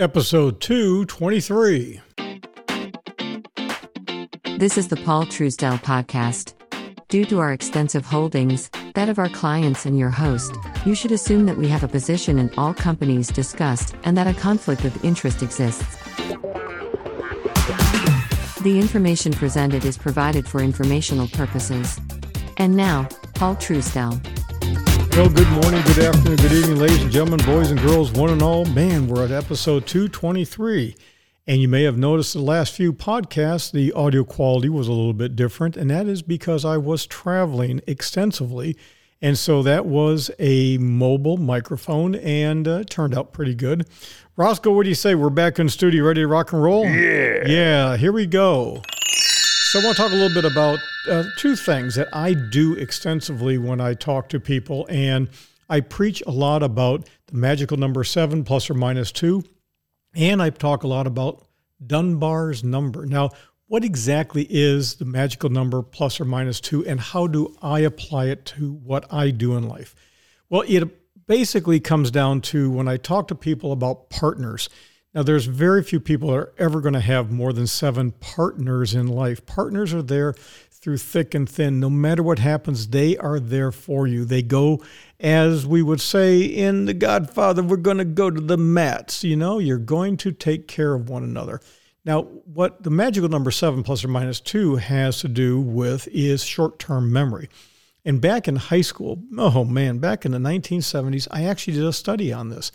Episode 223. This is the Paul Truesdell podcast. Due to our extensive holdings, that of our clients and your host, you should assume that we have a position in all companies discussed and that a conflict of interest exists. The information presented is provided for informational purposes. And now, Paul Truesdell. Well, good morning, good afternoon, good evening, ladies and gentlemen, boys and girls, one and all. Man, we're at episode 223. And you may have noticed the last few podcasts, the audio quality was a little bit different. And that is because I was traveling extensively. And so that was a mobile microphone and uh, turned out pretty good. Roscoe, what do you say? We're back in the studio, ready to rock and roll? Yeah. Yeah, here we go. So I want to talk a little bit about uh, two things that I do extensively when I talk to people. And I preach a lot about the magical number seven plus or minus two. And I talk a lot about Dunbar's number. Now, what exactly is the magical number plus or minus two, and how do I apply it to what I do in life? Well, it basically comes down to when I talk to people about partners. Now, there's very few people that are ever going to have more than seven partners in life. Partners are there through thick and thin. No matter what happens, they are there for you. They go, as we would say in The Godfather, we're going to go to the mats. You know, you're going to take care of one another. Now, what the magical number seven plus or minus two has to do with is short term memory. And back in high school, oh man, back in the 1970s, I actually did a study on this.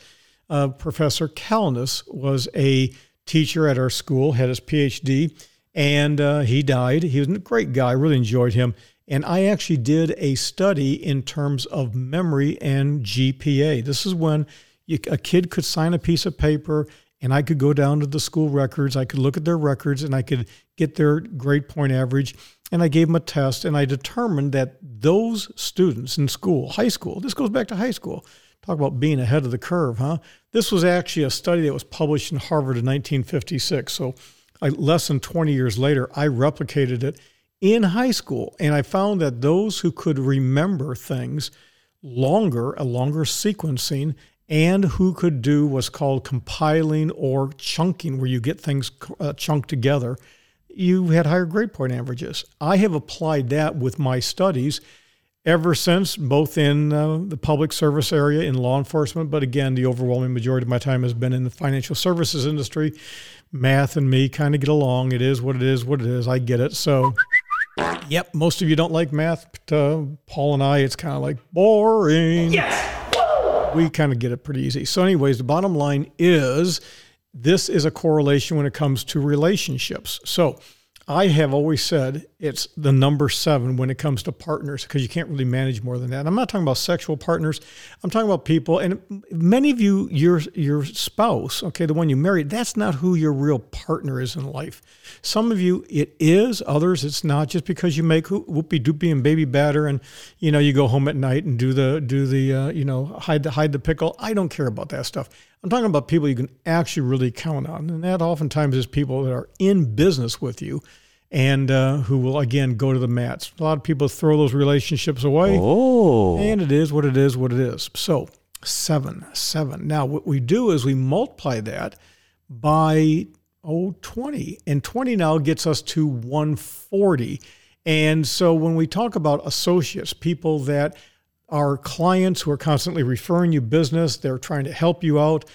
Uh, Professor Calanis was a teacher at our school, had his PhD, and uh, he died. He was a great guy, really enjoyed him. And I actually did a study in terms of memory and GPA. This is when you, a kid could sign a piece of paper and I could go down to the school records. I could look at their records and I could get their grade point average. And I gave them a test and I determined that those students in school, high school, this goes back to high school, talk about being ahead of the curve, huh? This was actually a study that was published in Harvard in 1956. So less than 20 years later, I replicated it in high school. And I found that those who could remember things longer, a longer sequencing, and who could do what's called compiling or chunking, where you get things uh, chunked together, you had higher grade point averages. I have applied that with my studies ever since, both in uh, the public service area, in law enforcement, but again, the overwhelming majority of my time has been in the financial services industry. Math and me kind of get along. It is what it is, what it is. I get it. So, yep, most of you don't like math. But, uh, Paul and I, it's kind of like boring. Yes. We kind of get it pretty easy. So, anyways, the bottom line is this is a correlation when it comes to relationships. So, I have always said it's the number seven when it comes to partners because you can't really manage more than that. I'm not talking about sexual partners. I'm talking about people, and many of you, your your spouse, okay, the one you married, that's not who your real partner is in life. Some of you, it is. Others, it's not. Just because you make whoopie doopie and baby batter, and you know you go home at night and do the do the uh, you know hide the hide the pickle. I don't care about that stuff. I'm talking about people you can actually really count on. And that oftentimes is people that are in business with you and uh, who will, again, go to the mats. A lot of people throw those relationships away. Oh. And it is what it is, what it is. So, seven, seven. Now, what we do is we multiply that by, oh, 20. And 20 now gets us to 140. And so when we talk about associates, people that are clients who are constantly referring you business. They're trying to help you out.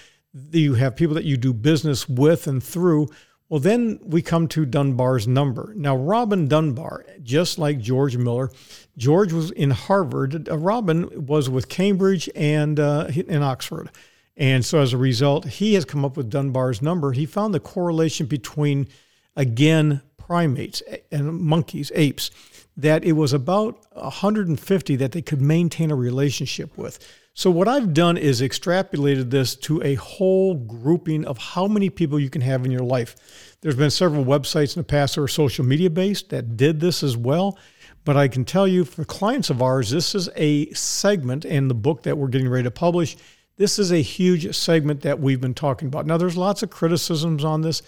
You have people that you do business with and through. Well, then we come to Dunbar's number. Now, Robin Dunbar, just like George Miller, George was in Harvard. Uh, Robin was with Cambridge and uh, in Oxford. And so as a result, he has come up with Dunbar's number. He found the correlation between, again, primates and monkeys, apes that it was about 150 that they could maintain a relationship with. So, what I've done is extrapolated this to a whole grouping of how many people you can have in your life. There's been several websites in the past that are social media based that did this as well. But I can tell you for clients of ours, this is a segment in the book that we're getting ready to publish. This is a huge segment that we've been talking about. Now, there's lots of criticisms on this,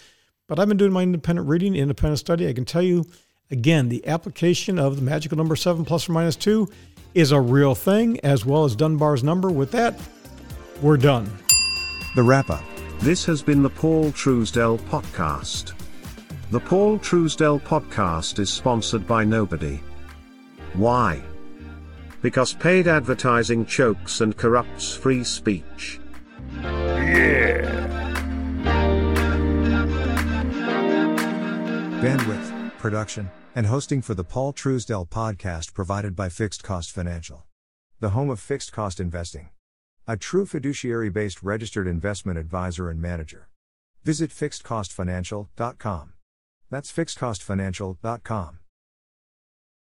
but I've been doing my independent reading, independent study. I can tell you Again, the application of the magical number seven plus or minus two is a real thing, as well as Dunbar's number. With that, we're done. The wrap up. This has been the Paul Truesdell Podcast. The Paul Truesdell Podcast is sponsored by nobody. Why? Because paid advertising chokes and corrupts free speech. Bandwidth, production, and hosting for the Paul Truesdell podcast provided by Fixed Cost Financial, the home of fixed cost investing. A true fiduciary based registered investment advisor and manager. Visit fixedcostfinancial.com. That's fixedcostfinancial.com.